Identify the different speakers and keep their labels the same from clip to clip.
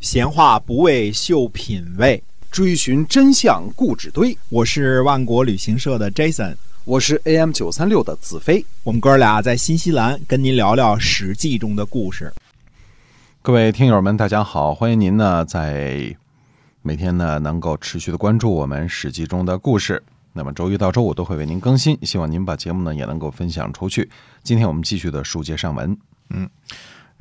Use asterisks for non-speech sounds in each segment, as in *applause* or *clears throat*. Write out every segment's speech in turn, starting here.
Speaker 1: 闲话不为秀品味，
Speaker 2: 追寻真相故纸堆。
Speaker 1: 我是万国旅行社的 Jason，
Speaker 2: 我是 AM 九三六的子飞。
Speaker 1: 我们哥俩在新西兰跟您聊聊《史记》中的故事。
Speaker 3: 各位听友们，大家好，欢迎您呢在每天呢能够持续的关注我们《史记》中的故事。那么周一到周五都会为您更新，希望您把节目呢也能够分享出去。今天我们继续的书接上文。
Speaker 1: 嗯，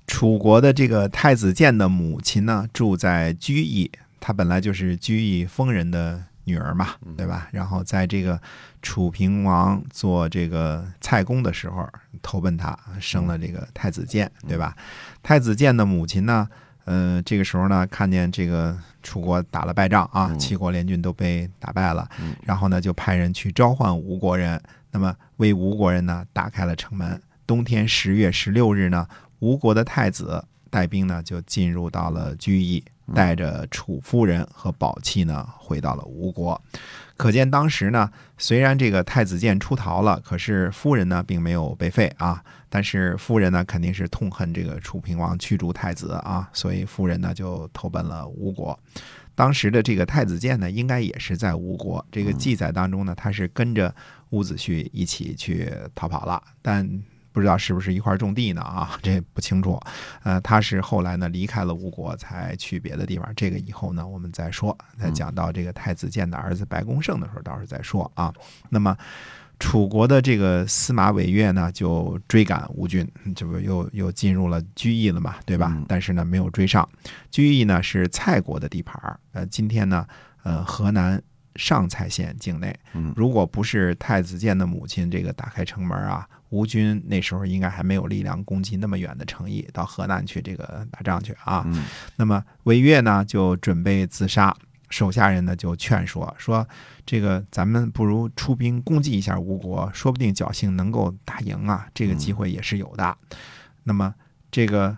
Speaker 1: 楚国的这个太子建的母亲呢，住在居邑，她本来就是居邑封人的女儿嘛，对吧？然后在这个楚平王做这个蔡公的时候，投奔他，生了这个太子建，对吧？太子建的母亲呢，呃，这个时候呢，看见这个楚国打了败仗啊，七国联军都被打败了，然后呢，就派人去召唤吴国人，那么为吴国人呢打开了城门。冬天十月十六日呢，吴国的太子带兵呢就进入到了居邑，带着楚夫人和宝器呢回到了吴国。可见当时呢，虽然这个太子建出逃了，可是夫人呢并没有被废啊。但是夫人呢肯定是痛恨这个楚平王驱逐太子啊，所以夫人呢就投奔了吴国。当时的这个太子建呢，应该也是在吴国。这个记载当中呢，他是跟着伍子胥一起去逃跑了，但。不知道是不是一块种地呢？啊，*laughs* 这不清楚。呃，他是后来呢离开了吴国，才去别的地方。这个以后呢我们再说。再讲到这个太子建的儿子白公胜的时候，到时候再说啊。那么楚国的这个司马韦越呢，就追赶吴军，这不又又进入了居易了嘛，对吧？但是呢没有追上。居易呢是蔡国的地盘儿。呃，今天呢，呃，河南上蔡县境内。如果不是太子建的母亲这个打开城门啊。吴军那时候应该还没有力量攻击那么远的城邑，到河南去这个打仗去啊。那么韦越呢就准备自杀，手下人呢就劝说说：“这个咱们不如出兵攻击一下吴国，说不定侥幸能够打赢啊，这个机会也是有的。”那么这个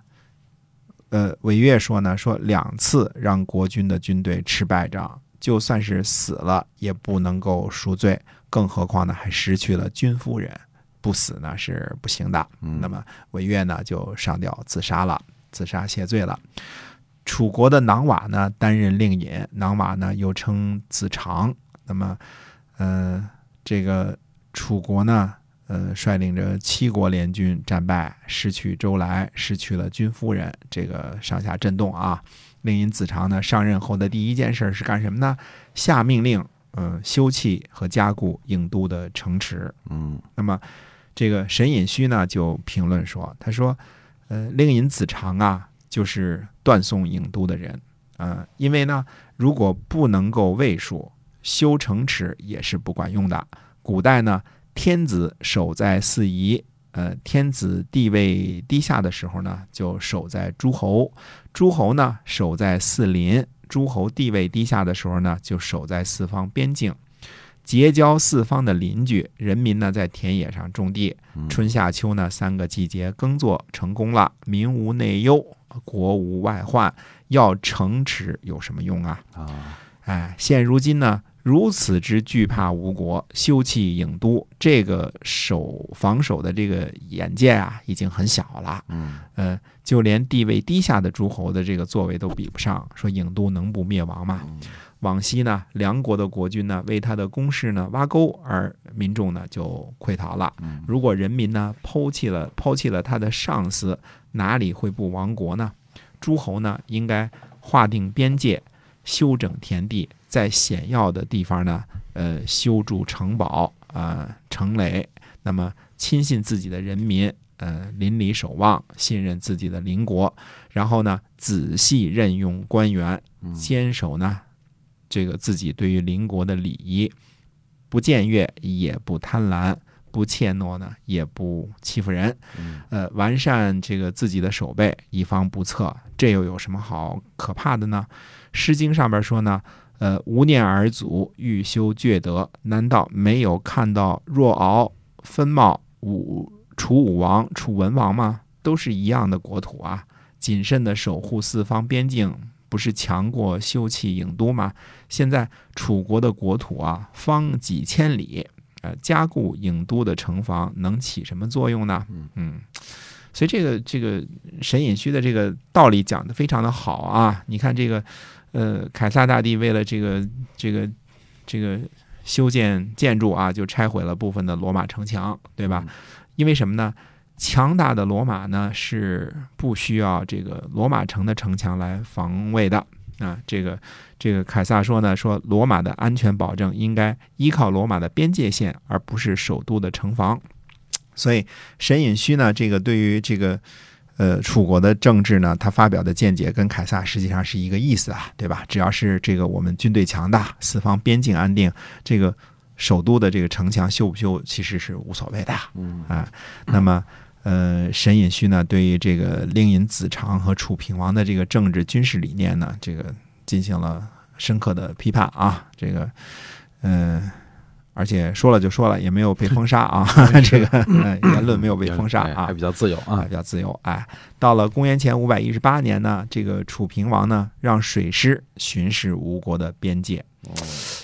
Speaker 1: 呃韦越说呢，说两次让国军的军队吃败仗，就算是死了也不能够赎罪，更何况呢还失去了君夫人。不死呢是不行的，那么韦越呢就上吊自杀了，自杀谢罪了。楚国的囊瓦呢担任令尹，囊瓦呢又称子长。那么，呃，这个楚国呢，呃，率领着七国联军战败，失去周来，失去了君夫人，这个上下震动啊。令尹子长呢上任后的第一件事是干什么呢？下命令，嗯，修葺和加固郢都的城池。嗯，那么。这个沈尹虚呢就评论说：“他说，呃，令尹子长啊，就是断送郢都的人，呃，因为呢，如果不能够卫戍，修城池也是不管用的。古代呢，天子守在四夷，呃，天子地位低下的时候呢，就守在诸侯；诸侯呢，守在四邻；诸侯地位低下的时候呢，就守在四方边境。”结交四方的邻居，人民呢在田野上种地，春夏秋呢三个季节耕作成功了，民无内忧，国无外患，要城池有什么用啊？啊，哎，现如今呢如此之惧怕吴国，修葺郢都，这个守防守的这个眼界啊已经很小了。嗯，呃，就连地位低下的诸侯的这个作为都比不上，说郢都能不灭亡吗？往昔呢，梁国的国君呢为他的宫室呢挖沟，而民众呢就溃逃了。如果人民呢抛弃了抛弃了他的上司，哪里会不亡国呢？诸侯呢应该划定边界，修整田地，在险要的地方呢，呃，修筑城堡啊城垒。那么亲信自己的人民，呃，邻里守望，信任自己的邻国，然后呢仔细任用官员，坚守呢。这个自己对于邻国的礼仪，不僭越也不贪婪，不怯懦呢，也不欺负人，呃，完善这个自己的守备，以防不测，这又有什么好可怕的呢？《诗经》上边说呢，呃，无念而祖欲修厥德，难道没有看到若敖、分茂、武楚武王、楚文王吗？都是一样的国土啊，谨慎的守护四方边境。不是强过修葺郢都吗？现在楚国的国土啊，方几千里，呃，加固郢都的城防能起什么作用呢？嗯，所以这个这个神隐虚的这个道理讲得非常的好啊！你看这个，呃，凯撒大帝为了这个这个这个修建建筑啊，就拆毁了部分的罗马城墙，对吧？因为什么呢？强大的罗马呢是不需要这个罗马城的城墙来防卫的啊。这个这个凯撒说呢，说罗马的安全保证应该依靠罗马的边界线，而不是首都的城防。所以沈隐虚呢，这个对于这个呃楚国的政治呢，他发表的见解跟凯撒实际上是一个意思啊，对吧？只要是这个我们军队强大，四方边境安定，这个首都的这个城墙修不修其实是无所谓的。
Speaker 3: 嗯
Speaker 1: 啊，那么。呃，沈尹戌呢，对于这个令尹子长和楚平王的这个政治军事理念呢，这个进行了深刻的批判啊。这个，嗯、而且说了就说了，也没有被封杀啊。*laughs* 这个、呃言论没有被封杀啊
Speaker 3: 哎还，比较自由
Speaker 1: 啊，
Speaker 3: 啊
Speaker 1: 比。较自由。哎，到了公元前五百一十八年呢，这个楚平王呢让水师巡视吴国的边界。
Speaker 3: 哦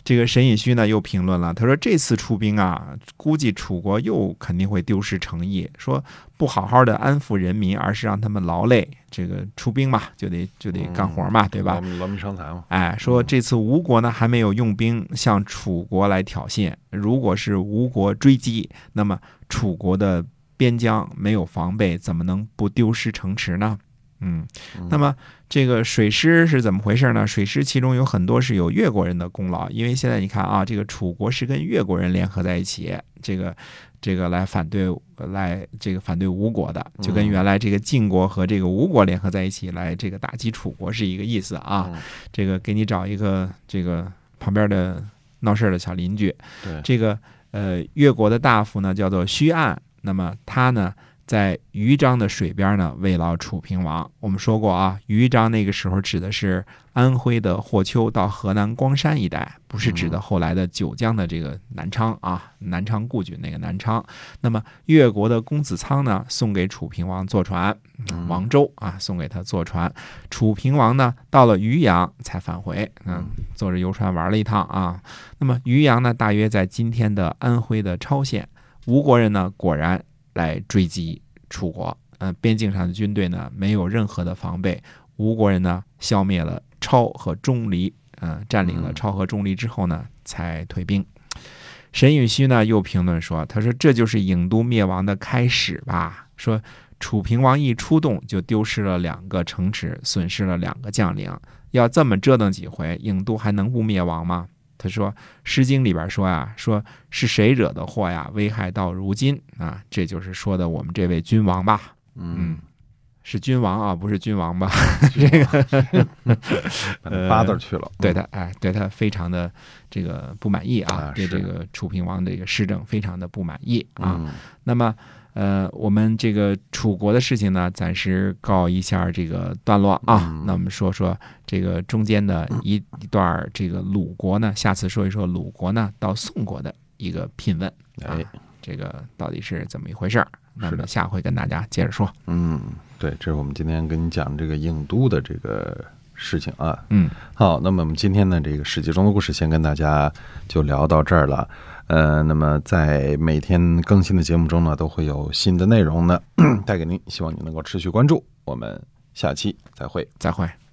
Speaker 1: 这个沈尹戌呢又评论了，他说这次出兵啊，估计楚国又肯定会丢失诚意，说不好好的安抚人民，而是让他们劳累。这个出兵嘛，就得就得干活嘛，对吧
Speaker 3: 劳民伤财嘛。
Speaker 1: 哎，说这次吴国呢还没有用兵向楚国来挑衅，如果是吴国追击，那么楚国的边疆没有防备，怎么能不丢失城池呢？嗯，那么这个水师是怎么回事呢？水师其中有很多是有越国人的功劳，因为现在你看啊，这个楚国是跟越国人联合在一起，这个这个来反对来这个反对吴国的，就跟原来这个晋国和这个吴国联合在一起来这个打击楚国是一个意思啊。
Speaker 3: 嗯
Speaker 1: 这个给你找一个这个旁边的闹事儿的小邻居。
Speaker 3: 对，
Speaker 1: 这个呃越国的大夫呢叫做胥岸，那么他呢在豫章的水边呢慰劳楚平王。我们说过啊，豫章那个时候指的是安徽的霍丘到河南光山一带，不是指的后来的九江的这个南昌啊，南昌故郡那个南昌。那么越国的公子仓呢送给楚平王坐船，
Speaker 3: 嗯
Speaker 1: 王周啊送给他坐船。楚平王呢到了渔阳才返回，嗯，坐着游船玩了一趟啊。那么渔阳呢，大约在今天的安徽的超县。吴国人呢，果然来追击楚国，呃，边境上的军队呢没有任何的防备，吴国人呢消灭了超和钟离，呃，占领了超和钟离之后呢，才退兵。沈允熙呢又评论说：“他说这就是郢都灭亡的开始吧？说楚平王一出动就丢失了两个城池，损失了两个将领，要这么折腾几回，郢都还能不灭亡吗？”他说，《诗经》里边说啊，说是谁惹的祸呀，危害到如今啊，这就是说的我们这位君王吧？
Speaker 3: 嗯，
Speaker 1: 是君王啊，不是君王吧？*laughs* 这个呃
Speaker 3: 八字儿去了。
Speaker 1: 对他，哎，对他非常的这个不满意啊对这个楚平王这个施政非常的不满意啊。
Speaker 3: 嗯，
Speaker 1: 那么，呃，我们这个楚国的事情呢，暂时告一下这个段落啊。
Speaker 3: 嗯
Speaker 1: 那我们说说这个中间的一一段儿这个鲁国呢，下次说一说鲁国呢到宋国的一个聘问啊
Speaker 3: 哎，，
Speaker 1: 这个到底是怎么一回事儿？那么下回跟大家接着说。
Speaker 3: 嗯，对，这是我们今天跟你讲这个郢都的这个事情啊。
Speaker 1: 嗯，
Speaker 3: 好，那么我们今天呢这个史记中的故事，先跟大家就聊到这儿了。呃，那么在每天更新的节目中呢，都会有新的内容呢 *clears throat* 带给您，希望您能够持续关注。我们下期再会。
Speaker 1: 再会。